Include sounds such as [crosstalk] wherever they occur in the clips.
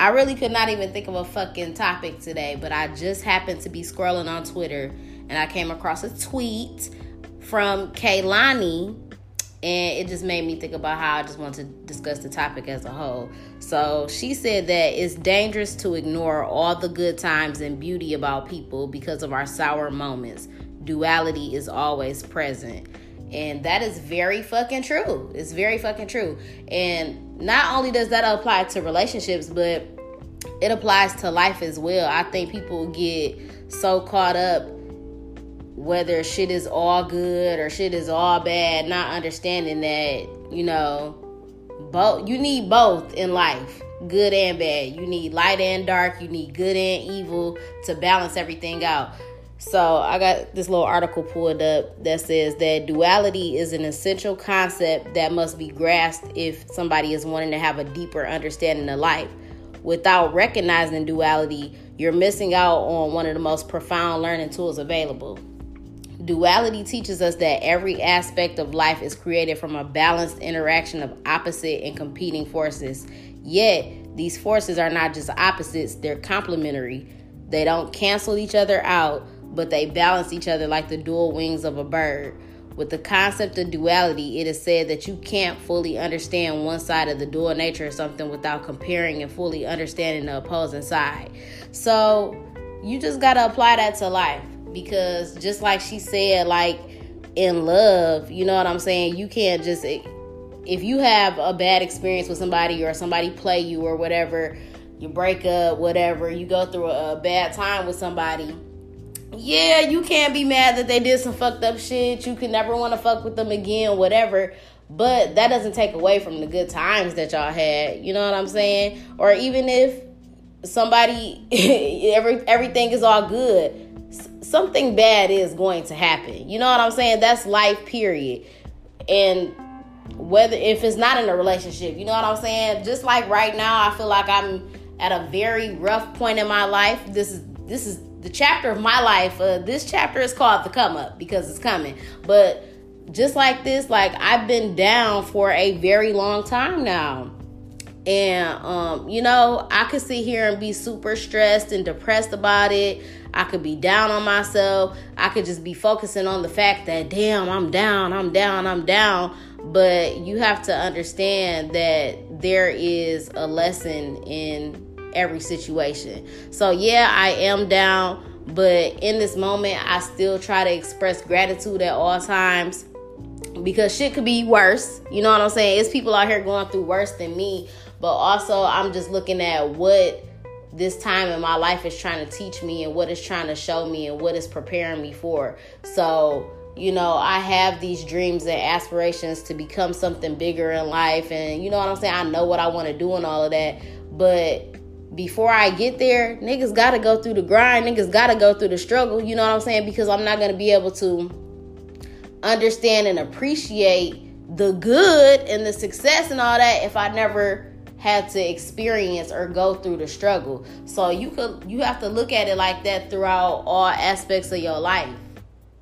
I really could not even think of a fucking topic today, but I just happened to be scrolling on Twitter and I came across a tweet from Kehlani and it just made me think about how I just want to discuss the topic as a whole. So she said that it's dangerous to ignore all the good times and beauty about people because of our sour moments. Duality is always present. And that is very fucking true. It's very fucking true. And not only does that apply to relationships, but it applies to life as well. I think people get so caught up whether shit is all good or shit is all bad, not understanding that, you know, both you need both in life, good and bad. You need light and dark, you need good and evil to balance everything out. So I got this little article pulled up that says that duality is an essential concept that must be grasped if somebody is wanting to have a deeper understanding of life. Without recognizing duality, you're missing out on one of the most profound learning tools available. Duality teaches us that every aspect of life is created from a balanced interaction of opposite and competing forces. Yet, these forces are not just opposites, they're complementary. They don't cancel each other out, but they balance each other like the dual wings of a bird. With the concept of duality, it is said that you can't fully understand one side of the dual nature of something without comparing and fully understanding the opposing side. So, you just got to apply that to life because just like she said like in love, you know what I'm saying? You can't just if you have a bad experience with somebody or somebody play you or whatever, you break up, whatever, you go through a, a bad time with somebody yeah, you can't be mad that they did some fucked up shit. You can never want to fuck with them again, whatever. But that doesn't take away from the good times that y'all had. You know what I'm saying? Or even if somebody [laughs] every everything is all good, something bad is going to happen. You know what I'm saying? That's life period. And whether if it's not in a relationship, you know what I'm saying? Just like right now, I feel like I'm at a very rough point in my life. This is this is the chapter of my life. Uh, this chapter is called the come up because it's coming. But just like this, like I've been down for a very long time now. And um, you know, I could sit here and be super stressed and depressed about it. I could be down on myself. I could just be focusing on the fact that damn, I'm down, I'm down, I'm down. But you have to understand that there is a lesson in every situation. So, yeah, I am down, but in this moment, I still try to express gratitude at all times because shit could be worse. You know what I'm saying? It's people out here going through worse than me, but also I'm just looking at what this time in my life is trying to teach me and what it's trying to show me and what it's preparing me for. So, you know, I have these dreams and aspirations to become something bigger in life. And you know what I'm saying? I know what I want to do and all of that. But before I get there, niggas gotta go through the grind. Niggas gotta go through the struggle. You know what I'm saying? Because I'm not gonna be able to understand and appreciate the good and the success and all that if I never had to experience or go through the struggle. So you could you have to look at it like that throughout all aspects of your life.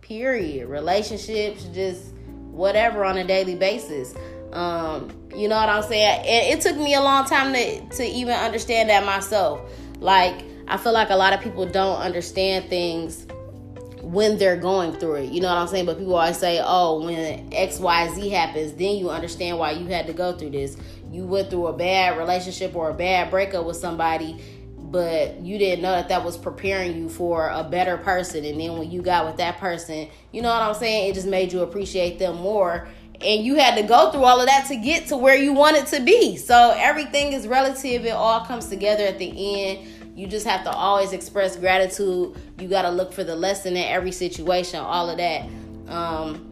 Period. Relationships, just whatever on a daily basis. Um, you know what I'm saying? And it took me a long time to to even understand that myself. Like I feel like a lot of people don't understand things when they're going through it. You know what I'm saying? But people always say, "Oh, when X, Y, Z happens, then you understand why you had to go through this. You went through a bad relationship or a bad breakup with somebody." but you didn't know that that was preparing you for a better person. And then when you got with that person, you know what I'm saying? It just made you appreciate them more. And you had to go through all of that to get to where you wanted to be. So everything is relative. It all comes together at the end. You just have to always express gratitude. You got to look for the lesson in every situation, all of that. Um,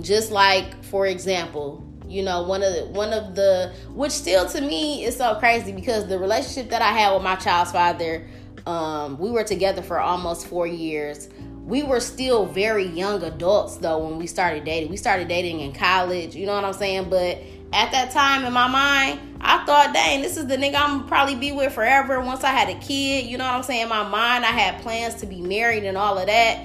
just like, for example, you know one of the one of the which still to me is so crazy because the relationship that i had with my child's father um, we were together for almost four years we were still very young adults though when we started dating we started dating in college you know what i'm saying but at that time in my mind i thought dang this is the nigga i'm probably be with forever once i had a kid you know what i'm saying in my mind i had plans to be married and all of that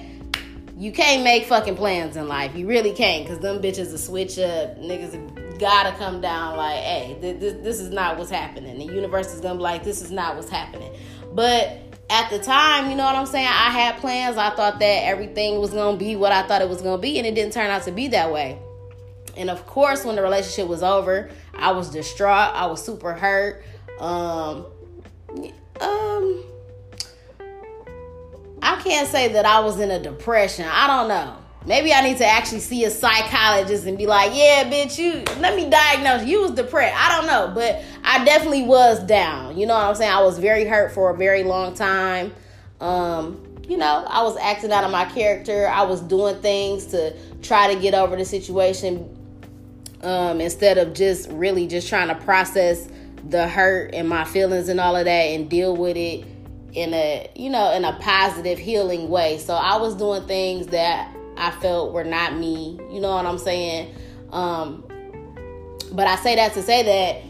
you can't make fucking plans in life. You really can't, cause them bitches will switch up. Niggas gotta come down like, hey, this, this is not what's happening. The universe is gonna be like, this is not what's happening. But at the time, you know what I'm saying? I had plans. I thought that everything was gonna be what I thought it was gonna be, and it didn't turn out to be that way. And of course, when the relationship was over, I was distraught. I was super hurt. Um, um, I can't say that I was in a depression. I don't know. Maybe I need to actually see a psychologist and be like, yeah, bitch, you let me diagnose you was depressed. I don't know, but I definitely was down. You know what I'm saying? I was very hurt for a very long time. Um, you know, I was acting out of my character. I was doing things to try to get over the situation um, instead of just really just trying to process the hurt and my feelings and all of that and deal with it in a you know in a positive healing way so i was doing things that i felt were not me you know what i'm saying? Um but i say that to say that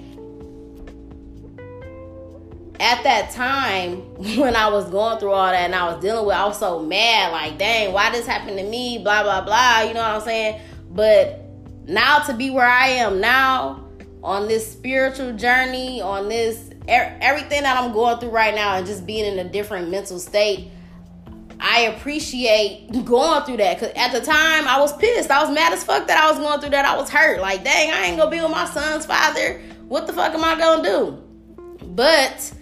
at that time [laughs] when i was going through all that and i was dealing with i was so mad like dang why this happened to me blah blah blah you know what i'm saying? But now to be where i am now on this spiritual journey on this everything that I'm going through right now and just being in a different mental state, I appreciate going through that. Cause at the time I was pissed. I was mad as fuck that I was going through that. I was hurt. Like, dang, I ain't gonna be with my son's father. What the fuck am I gonna do? But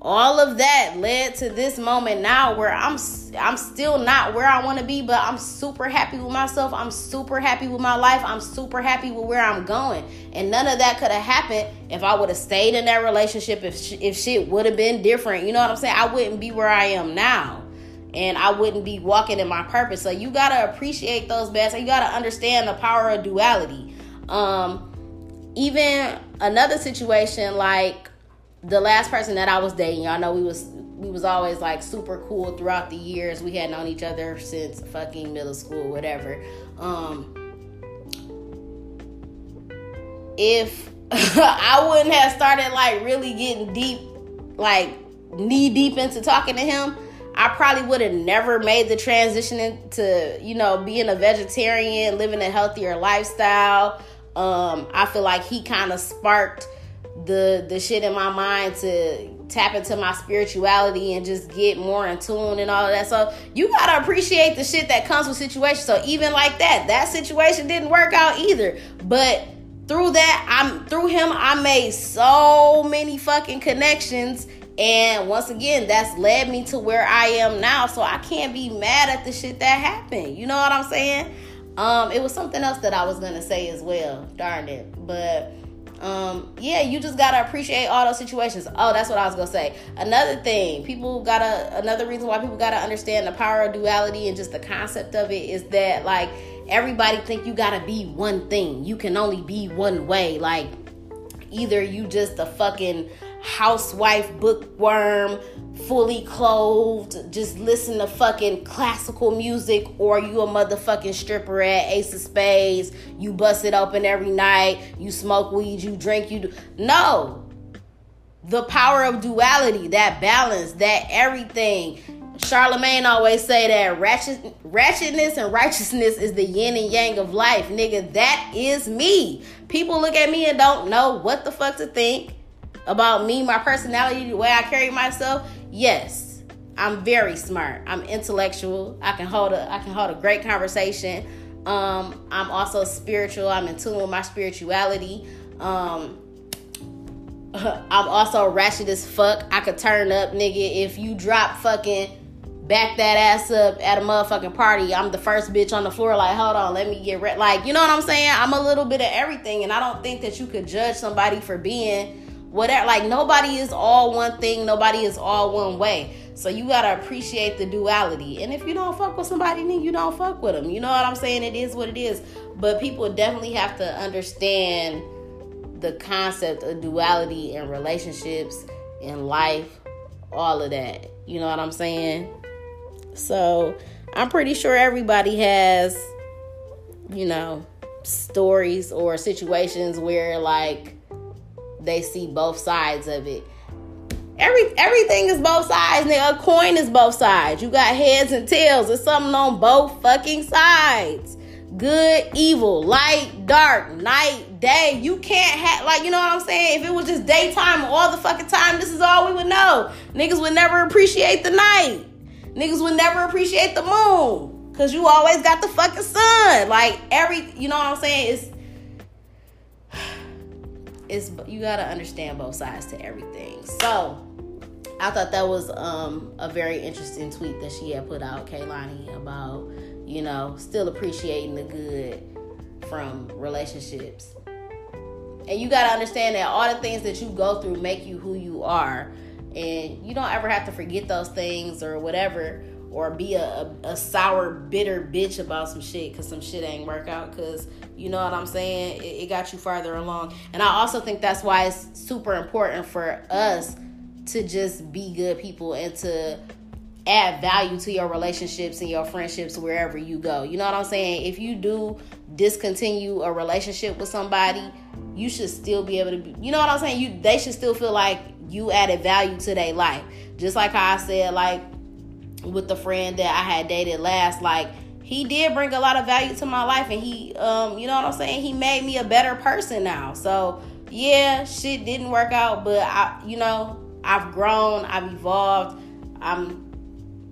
all of that led to this moment now where I'm I'm still not where I want to be, but I'm super happy with myself. I'm super happy with my life. I'm super happy with where I'm going. And none of that could have happened if I would have stayed in that relationship if if shit would have been different. You know what I'm saying? I wouldn't be where I am now. And I wouldn't be walking in my purpose. So you got to appreciate those best. You got to understand the power of duality. Um even another situation like the last person that I was dating, y'all know we was we was always like super cool throughout the years. We had known each other since fucking middle school, whatever. Um if [laughs] I wouldn't have started like really getting deep, like knee deep into talking to him, I probably would have never made the transition into, you know, being a vegetarian, living a healthier lifestyle. Um, I feel like he kind of sparked the the shit in my mind to tap into my spirituality and just get more in tune and all of that. So you gotta appreciate the shit that comes with situations. So even like that, that situation didn't work out either. But through that, I'm through him, I made so many fucking connections. And once again, that's led me to where I am now. So I can't be mad at the shit that happened. You know what I'm saying? Um, it was something else that I was gonna say as well. Darn it. But um yeah you just gotta appreciate all those situations oh that's what i was gonna say another thing people gotta another reason why people gotta understand the power of duality and just the concept of it is that like everybody think you gotta be one thing you can only be one way like either you just a fucking housewife bookworm fully clothed, just listen to fucking classical music, or you a motherfucking stripper at Ace of Spades, you bust it open every night, you smoke weed, you drink, you do. No. The power of duality, that balance, that everything. Charlemagne always say that ratchet, ratchetness and righteousness is the yin and yang of life. Nigga, that is me. People look at me and don't know what the fuck to think about me, my personality, the way I carry myself, yes, I'm very smart. I'm intellectual. I can hold a I can hold a great conversation. Um, I'm also spiritual. I'm in tune with my spirituality. Um, [laughs] I'm also ratchet as fuck. I could turn up, nigga. If you drop fucking back that ass up at a motherfucking party, I'm the first bitch on the floor. Like, hold on, let me get ready. Like, you know what I'm saying? I'm a little bit of everything, and I don't think that you could judge somebody for being whatever. Like, nobody is all one thing. Nobody is all one way. So you gotta appreciate the duality. And if you don't fuck with somebody, then you don't fuck with them. You know what I'm saying? It is what it is. But people definitely have to understand the concept of duality in relationships, in life, all of that. You know what I'm saying? So I'm pretty sure everybody has, you know, stories or situations where like they see both sides of it. Every everything is both sides, nigga. A coin is both sides. You got heads and tails. It's something on both fucking sides good, evil, light, dark, night, day. You can't have, like, you know what I'm saying? If it was just daytime all the fucking time, this is all we would know. Niggas would never appreciate the night. Niggas would never appreciate the moon. Cause you always got the fucking sun. Like every, you know what I'm saying? It's, it's you gotta understand both sides to everything. So I thought that was um, a very interesting tweet that she had put out, Kehlani, about you know, still appreciating the good from relationships. And you got to understand that all the things that you go through make you who you are. And you don't ever have to forget those things or whatever, or be a, a, a sour, bitter bitch about some shit because some shit ain't work out. Because you know what I'm saying? It, it got you farther along. And I also think that's why it's super important for us to just be good people and to add value to your relationships and your friendships wherever you go. You know what I'm saying? If you do discontinue a relationship with somebody, you should still be able to be, you know what I'm saying? You they should still feel like you added value to their life. Just like how I said like with the friend that I had dated last like he did bring a lot of value to my life and he um you know what I'm saying? He made me a better person now. So, yeah, shit didn't work out, but I you know, I've grown, I've evolved. I'm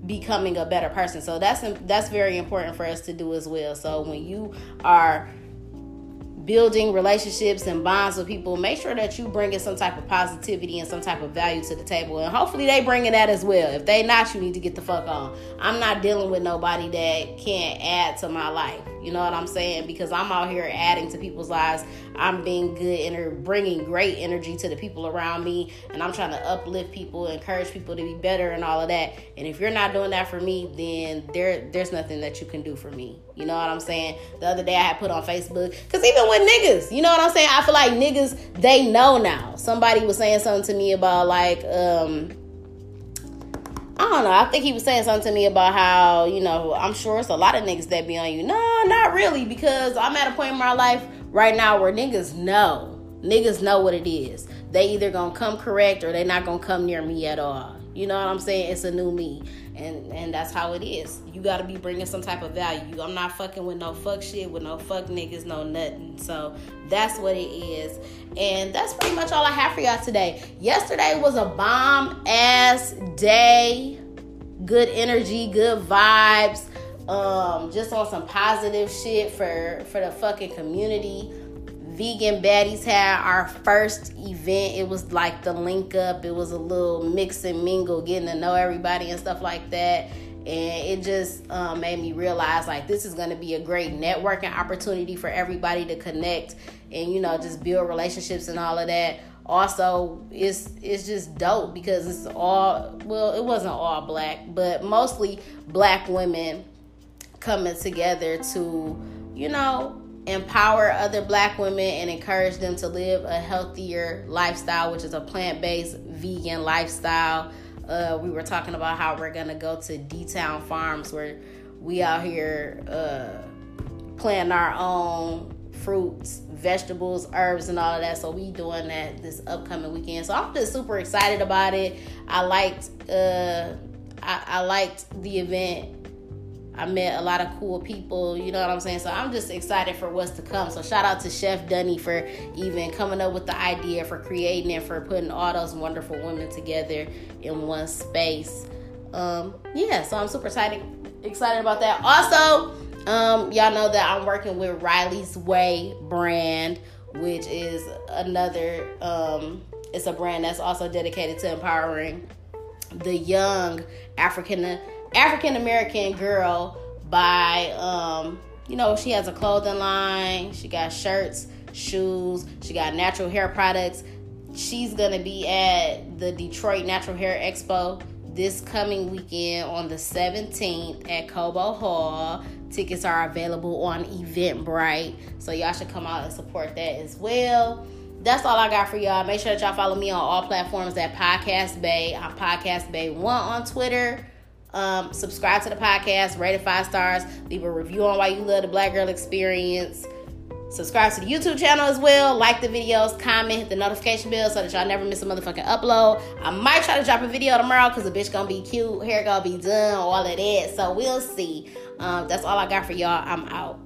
becoming a better person. So that's that's very important for us to do as well. So when you are building relationships and bonds with people, make sure that you bring in some type of positivity and some type of value to the table. And hopefully they bring in that as well. If they not, you need to get the fuck on. I'm not dealing with nobody that can't add to my life. You know what I'm saying? Because I'm out here adding to people's lives. I'm being good and bringing great energy to the people around me. And I'm trying to uplift people, encourage people to be better and all of that. And if you're not doing that for me, then there there's nothing that you can do for me. You know what I'm saying? The other day I had put on Facebook, because even with niggas, you know what I'm saying? I feel like niggas, they know now. Somebody was saying something to me about like, um, I don't know. I think he was saying something to me about how, you know, I'm sure it's a lot of niggas that be on you. No, not really, because I'm at a point in my life right now where niggas know. Niggas know what it is. They either gonna come correct or they not gonna come near me at all. You know what I'm saying? It's a new me. And and that's how it is. You gotta be bringing some type of value. I'm not fucking with no fuck shit, with no fuck niggas, no nothing. So that's what it is. And that's pretty much all I have for y'all today. Yesterday was a bomb ass day. Good energy, good vibes. Um, just on some positive shit for for the fucking community vegan baddies had our first event. It was like the link up. It was a little mix and mingle getting to know everybody and stuff like that. And it just um, made me realize like this is going to be a great networking opportunity for everybody to connect and you know just build relationships and all of that. Also it's it's just dope because it's all well it wasn't all black but mostly black women coming together to you know empower other black women and encourage them to live a healthier lifestyle, which is a plant based vegan lifestyle. Uh, we were talking about how we're gonna go to D Town Farms where we out here uh, planting our own fruits, vegetables, herbs, and all of that. So we doing that this upcoming weekend. So I'm just super excited about it. I liked uh, I, I liked the event I met a lot of cool people, you know what I'm saying? So I'm just excited for what's to come. So shout out to Chef Dunny for even coming up with the idea, for creating it, for putting all those wonderful women together in one space. Um, yeah, so I'm super excited excited about that. Also, um, y'all know that I'm working with Riley's Way brand, which is another um, It's a brand that's also dedicated to empowering the young African African American girl by um, you know, she has a clothing line, she got shirts, shoes, she got natural hair products. She's gonna be at the Detroit Natural Hair Expo this coming weekend on the 17th at Cobo Hall. Tickets are available on Eventbrite, so y'all should come out and support that as well. That's all I got for y'all. Make sure that y'all follow me on all platforms at Podcast Bay. I'm Podcast Bay One on Twitter. Um, subscribe to the podcast, rate it five stars, leave a review on why you love the Black Girl Experience. Subscribe to the YouTube channel as well. Like the videos, comment, hit the notification bell so that y'all never miss a motherfucking upload. I might try to drop a video tomorrow because the bitch gonna be cute, hair gonna be done, all of that. So we'll see. Um, that's all I got for y'all. I'm out.